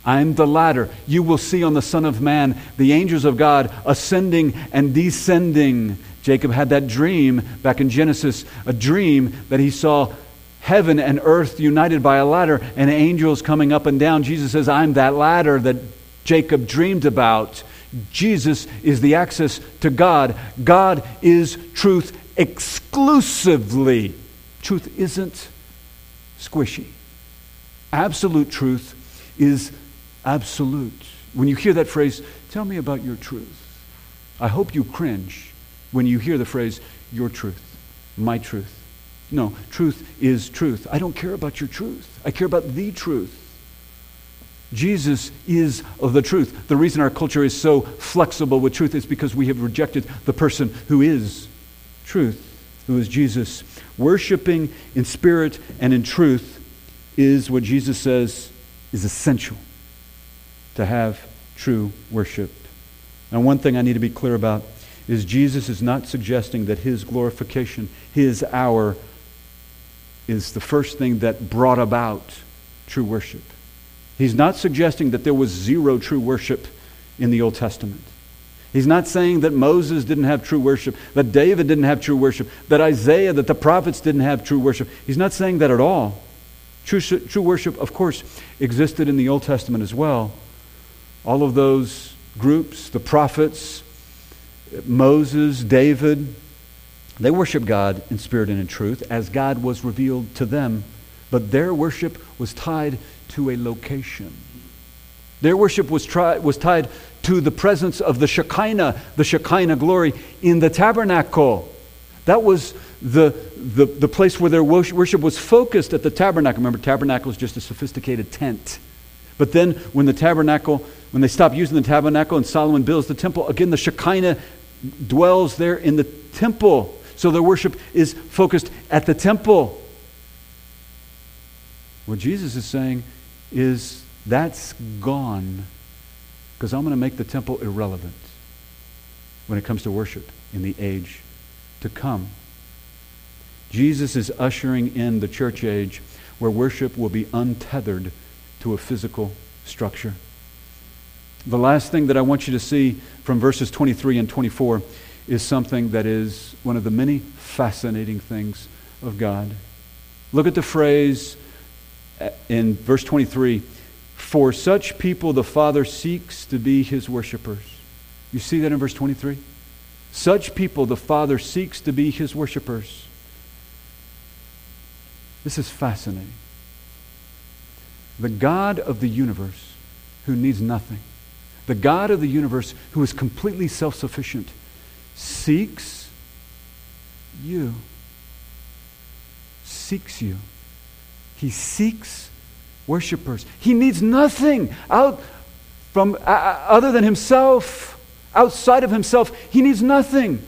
I'm the ladder. You will see on the Son of Man the angels of God ascending and descending. Jacob had that dream back in Genesis, a dream that he saw heaven and earth united by a ladder and angels coming up and down. Jesus says, I'm that ladder that Jacob dreamed about. Jesus is the access to God. God is truth exclusively. Truth isn't squishy. Absolute truth is absolute. When you hear that phrase, tell me about your truth. I hope you cringe when you hear the phrase, your truth, my truth. No, truth is truth. I don't care about your truth. I care about the truth. Jesus is the truth. The reason our culture is so flexible with truth is because we have rejected the person who is truth, who is Jesus. Worshipping in spirit and in truth is what Jesus says is essential to have true worship. And one thing I need to be clear about is Jesus is not suggesting that his glorification, his hour, is the first thing that brought about true worship. He's not suggesting that there was zero true worship in the Old Testament. He's not saying that Moses didn't have true worship, that David didn't have true worship, that Isaiah, that the prophets didn't have true worship. He's not saying that at all. True, true worship, of course, existed in the Old Testament as well. All of those groups, the prophets, Moses, David, they worshiped God in spirit and in truth as God was revealed to them, but their worship was tied to a location. Their worship was, tri- was tied to the presence of the Shekinah, the Shekinah glory in the tabernacle. That was the, the, the place where their worship was focused at the tabernacle. Remember, tabernacle is just a sophisticated tent. But then when the tabernacle, when they stop using the tabernacle and Solomon builds the temple, again the Shekinah dwells there in the temple. So their worship is focused at the temple. What Jesus is saying is that's gone because I'm going to make the temple irrelevant when it comes to worship in the age to come. Jesus is ushering in the church age where worship will be untethered to a physical structure. The last thing that I want you to see from verses 23 and 24 is something that is one of the many fascinating things of God. Look at the phrase uh, in verse 23 For such people the Father seeks to be his worshippers. You see that in verse 23? Such people the Father seeks to be his worshippers. This is fascinating. The God of the universe who needs nothing, the God of the universe who is completely self sufficient, seeks you. Seeks you. He seeks worshipers. He needs nothing out from uh, uh, other than himself, outside of himself. He needs nothing.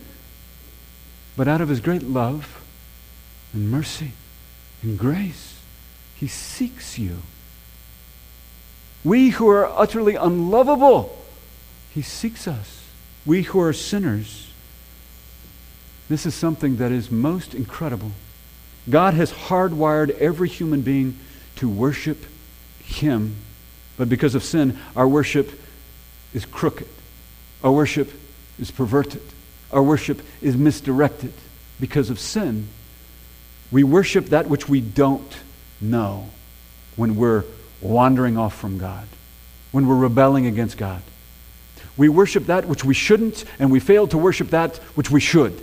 But out of his great love and mercy and grace, he seeks you. We who are utterly unlovable, he seeks us. We who are sinners, this is something that is most incredible. God has hardwired every human being to worship Him. But because of sin, our worship is crooked. Our worship is perverted. Our worship is misdirected because of sin. We worship that which we don't know when we're wandering off from God, when we're rebelling against God. We worship that which we shouldn't, and we fail to worship that which we should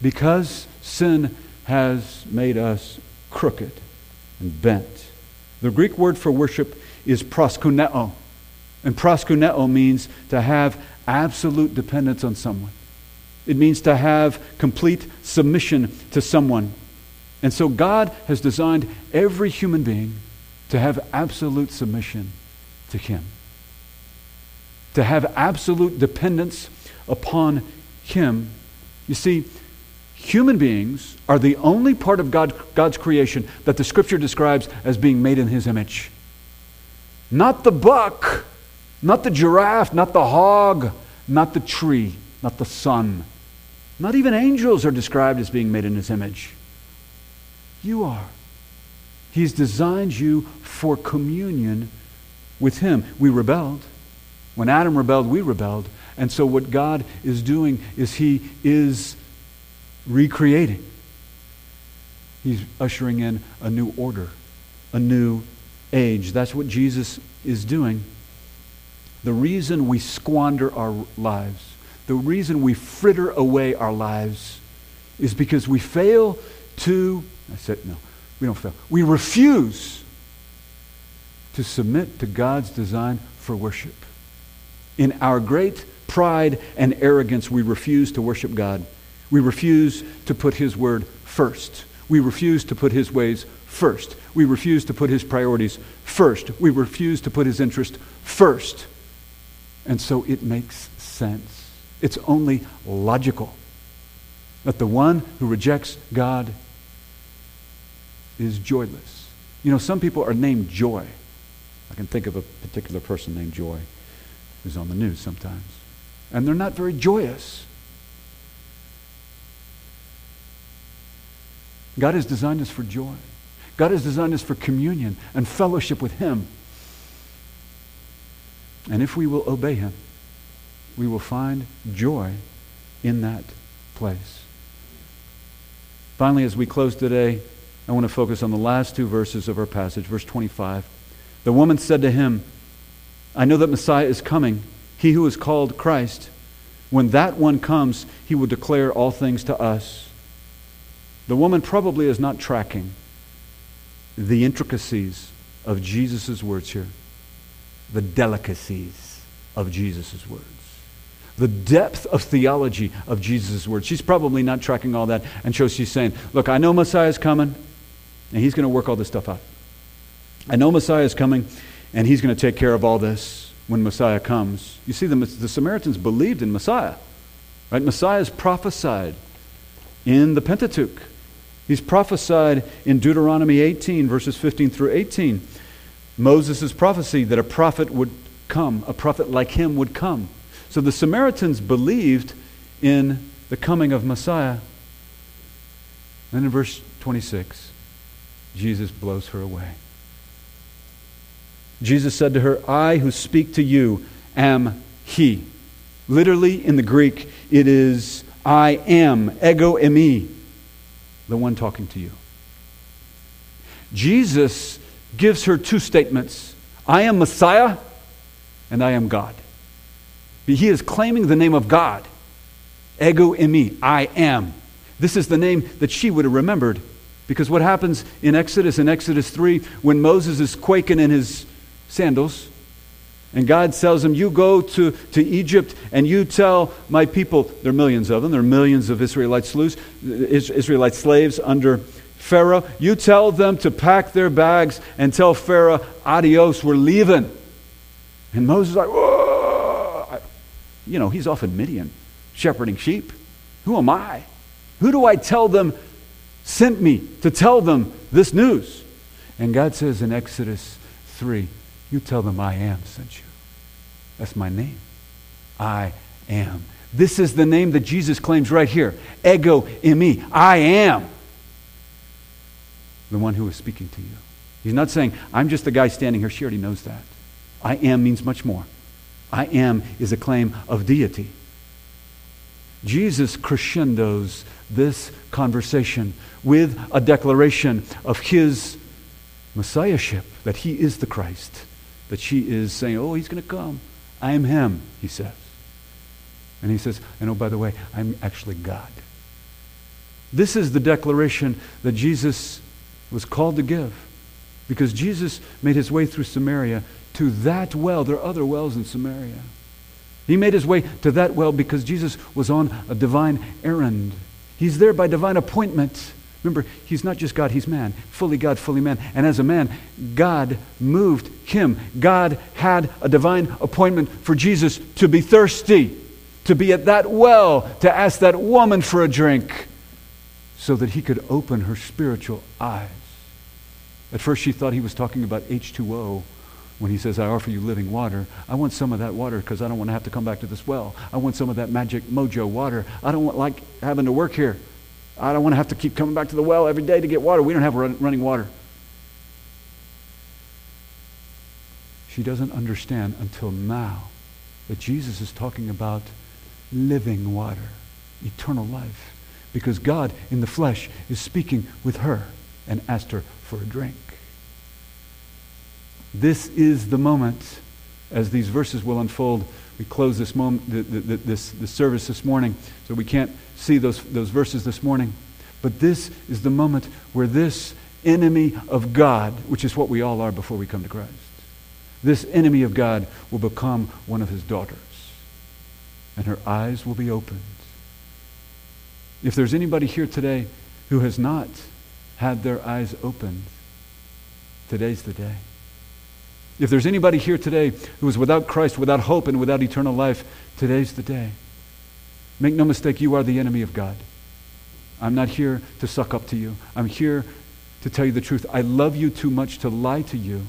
because sin has made us crooked and bent. The Greek word for worship is proskuneo. And proskuneo means to have absolute dependence on someone. It means to have complete submission to someone. And so God has designed every human being to have absolute submission to Him, to have absolute dependence upon Him. You see, human beings are the only part of God, God's creation that the Scripture describes as being made in His image. Not the buck, not the giraffe, not the hog, not the tree, not the sun. Not even angels are described as being made in His image. You are. He's designed you for communion with Him. We rebelled. When Adam rebelled, we rebelled. And so, what God is doing is He is recreating. He's ushering in a new order, a new age. That's what Jesus is doing. The reason we squander our lives, the reason we fritter away our lives, is because we fail to, I said, no, we don't fail. We refuse to submit to God's design for worship. In our great pride and arrogance, we refuse to worship God. We refuse to put His word first. We refuse to put His ways first. We refuse to put His priorities first. We refuse to put His interest first. And so it makes sense. It's only logical that the one who rejects God is joyless. You know, some people are named Joy. I can think of a particular person named Joy who's on the news sometimes. And they're not very joyous. God has designed us for joy. God has designed us for communion and fellowship with Him. And if we will obey Him, we will find joy in that place. Finally, as we close today, I want to focus on the last two verses of our passage, verse 25. The woman said to him, I know that Messiah is coming, he who is called Christ. When that one comes, he will declare all things to us. The woman probably is not tracking the intricacies of Jesus' words here, the delicacies of Jesus' words, the depth of theology of Jesus' words. She's probably not tracking all that, and so she's saying, Look, I know Messiah is coming, and he's going to work all this stuff out. I know Messiah is coming, and he's going to take care of all this when Messiah comes. You see, the, the Samaritans believed in Messiah. Right? Messiah is prophesied in the Pentateuch. He's prophesied in Deuteronomy 18, verses 15 through 18. Moses' prophecy that a prophet would come, a prophet like him would come. So the Samaritans believed in the coming of Messiah. Then in verse 26, Jesus blows her away. Jesus said to her, I who speak to you am He. Literally, in the Greek, it is I am, ego eimi, the one talking to you. Jesus gives her two statements I am Messiah, and I am God. He is claiming the name of God. Ego eimi, I am. This is the name that she would have remembered. Because what happens in Exodus, in Exodus 3, when Moses is quaking in his sandals. And God tells him, You go to, to Egypt and you tell my people, there are millions of them, there are millions of Israelite Israelite slaves under Pharaoh. You tell them to pack their bags and tell Pharaoh, Adios, we're leaving. And Moses is like, Whoa! You know, he's off in Midian, shepherding sheep. Who am I? Who do I tell them sent me to tell them this news? And God says in Exodus 3 you tell them I am sent you. That's my name. I am. This is the name that Jesus claims right here. Ego eimi. I am the one who is speaking to you. He's not saying, I'm just the guy standing here. She already knows that. I am means much more. I am is a claim of deity. Jesus crescendos this conversation with a declaration of his messiahship, that he is the Christ, that she is saying, Oh, he's going to come. I am him, he says. And he says, And oh, by the way, I'm actually God. This is the declaration that Jesus was called to give. Because Jesus made his way through Samaria to that well. There are other wells in Samaria. He made his way to that well because Jesus was on a divine errand. He's there by divine appointment. Remember, he's not just God, he's man. Fully God, fully man. And as a man, God moved him. God had a divine appointment for Jesus to be thirsty, to be at that well, to ask that woman for a drink, so that he could open her spiritual eyes. At first, she thought he was talking about H2O when he says, I offer you living water. I want some of that water because I don't want to have to come back to this well. I want some of that magic mojo water. I don't want like having to work here. I don't want to have to keep coming back to the well every day to get water. We don't have run, running water. She doesn't understand until now that Jesus is talking about living water, eternal life. Because God in the flesh is speaking with her and asked her for a drink. This is the moment, as these verses will unfold. We close this, moment, this, this service this morning, so we can't see those, those verses this morning. But this is the moment where this enemy of God, which is what we all are before we come to Christ, this enemy of God will become one of his daughters. And her eyes will be opened. If there's anybody here today who has not had their eyes opened, today's the day. If there's anybody here today who is without Christ, without hope, and without eternal life, today's the day. Make no mistake, you are the enemy of God. I'm not here to suck up to you. I'm here to tell you the truth. I love you too much to lie to you.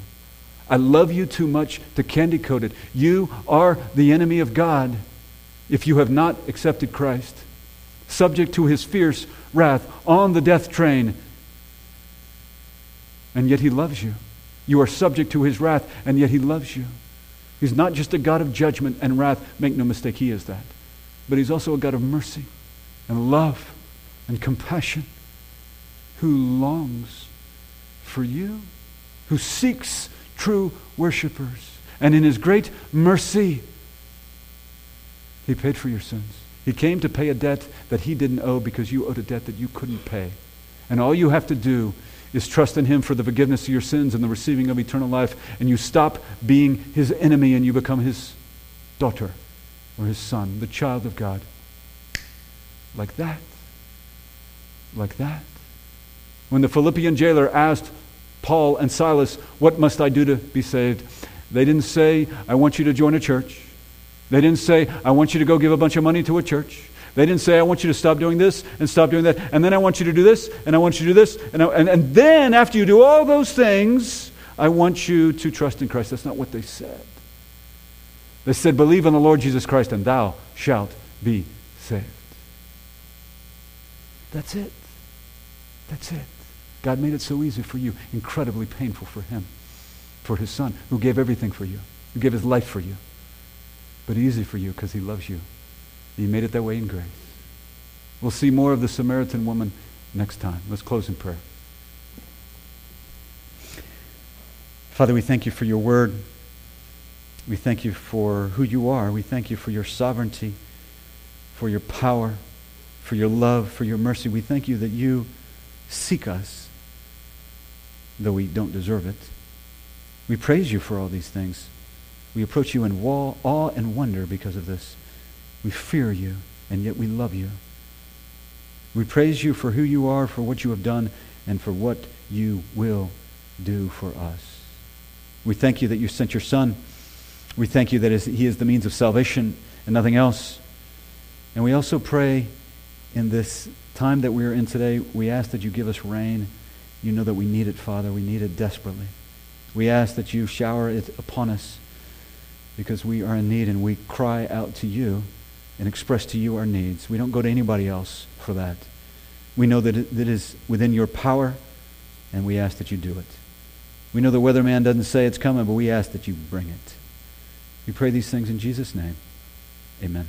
I love you too much to candy coat it. You are the enemy of God if you have not accepted Christ. Subject to his fierce wrath on the death train, and yet he loves you. You are subject to his wrath, and yet he loves you. He's not just a God of judgment and wrath. Make no mistake, he is that. But he's also a God of mercy and love and compassion who longs for you, who seeks true worshipers. And in his great mercy, he paid for your sins. He came to pay a debt that he didn't owe because you owed a debt that you couldn't pay. And all you have to do is trust in him for the forgiveness of your sins and the receiving of eternal life. And you stop being his enemy and you become his daughter or his son, the child of God. Like that. Like that. When the Philippian jailer asked Paul and Silas, What must I do to be saved? They didn't say, I want you to join a church. They didn't say, I want you to go give a bunch of money to a church. They didn't say, I want you to stop doing this and stop doing that. And then I want you to do this and I want you to do this. And, I, and, and then after you do all those things, I want you to trust in Christ. That's not what they said. They said, Believe in the Lord Jesus Christ and thou shalt be saved. That's it. That's it. God made it so easy for you, incredibly painful for him, for his son, who gave everything for you, who gave his life for you but easy for you because he loves you. He made it that way in grace. We'll see more of the Samaritan woman next time. Let's close in prayer. Father, we thank you for your word. We thank you for who you are. We thank you for your sovereignty, for your power, for your love, for your mercy. We thank you that you seek us, though we don't deserve it. We praise you for all these things. We approach you in awe and wonder because of this. We fear you, and yet we love you. We praise you for who you are, for what you have done, and for what you will do for us. We thank you that you sent your Son. We thank you that he is the means of salvation and nothing else. And we also pray in this time that we are in today, we ask that you give us rain. You know that we need it, Father. We need it desperately. We ask that you shower it upon us because we are in need and we cry out to you and express to you our needs. We don't go to anybody else for that. We know that it, it is within your power, and we ask that you do it. We know the weatherman doesn't say it's coming, but we ask that you bring it. We pray these things in Jesus' name. Amen.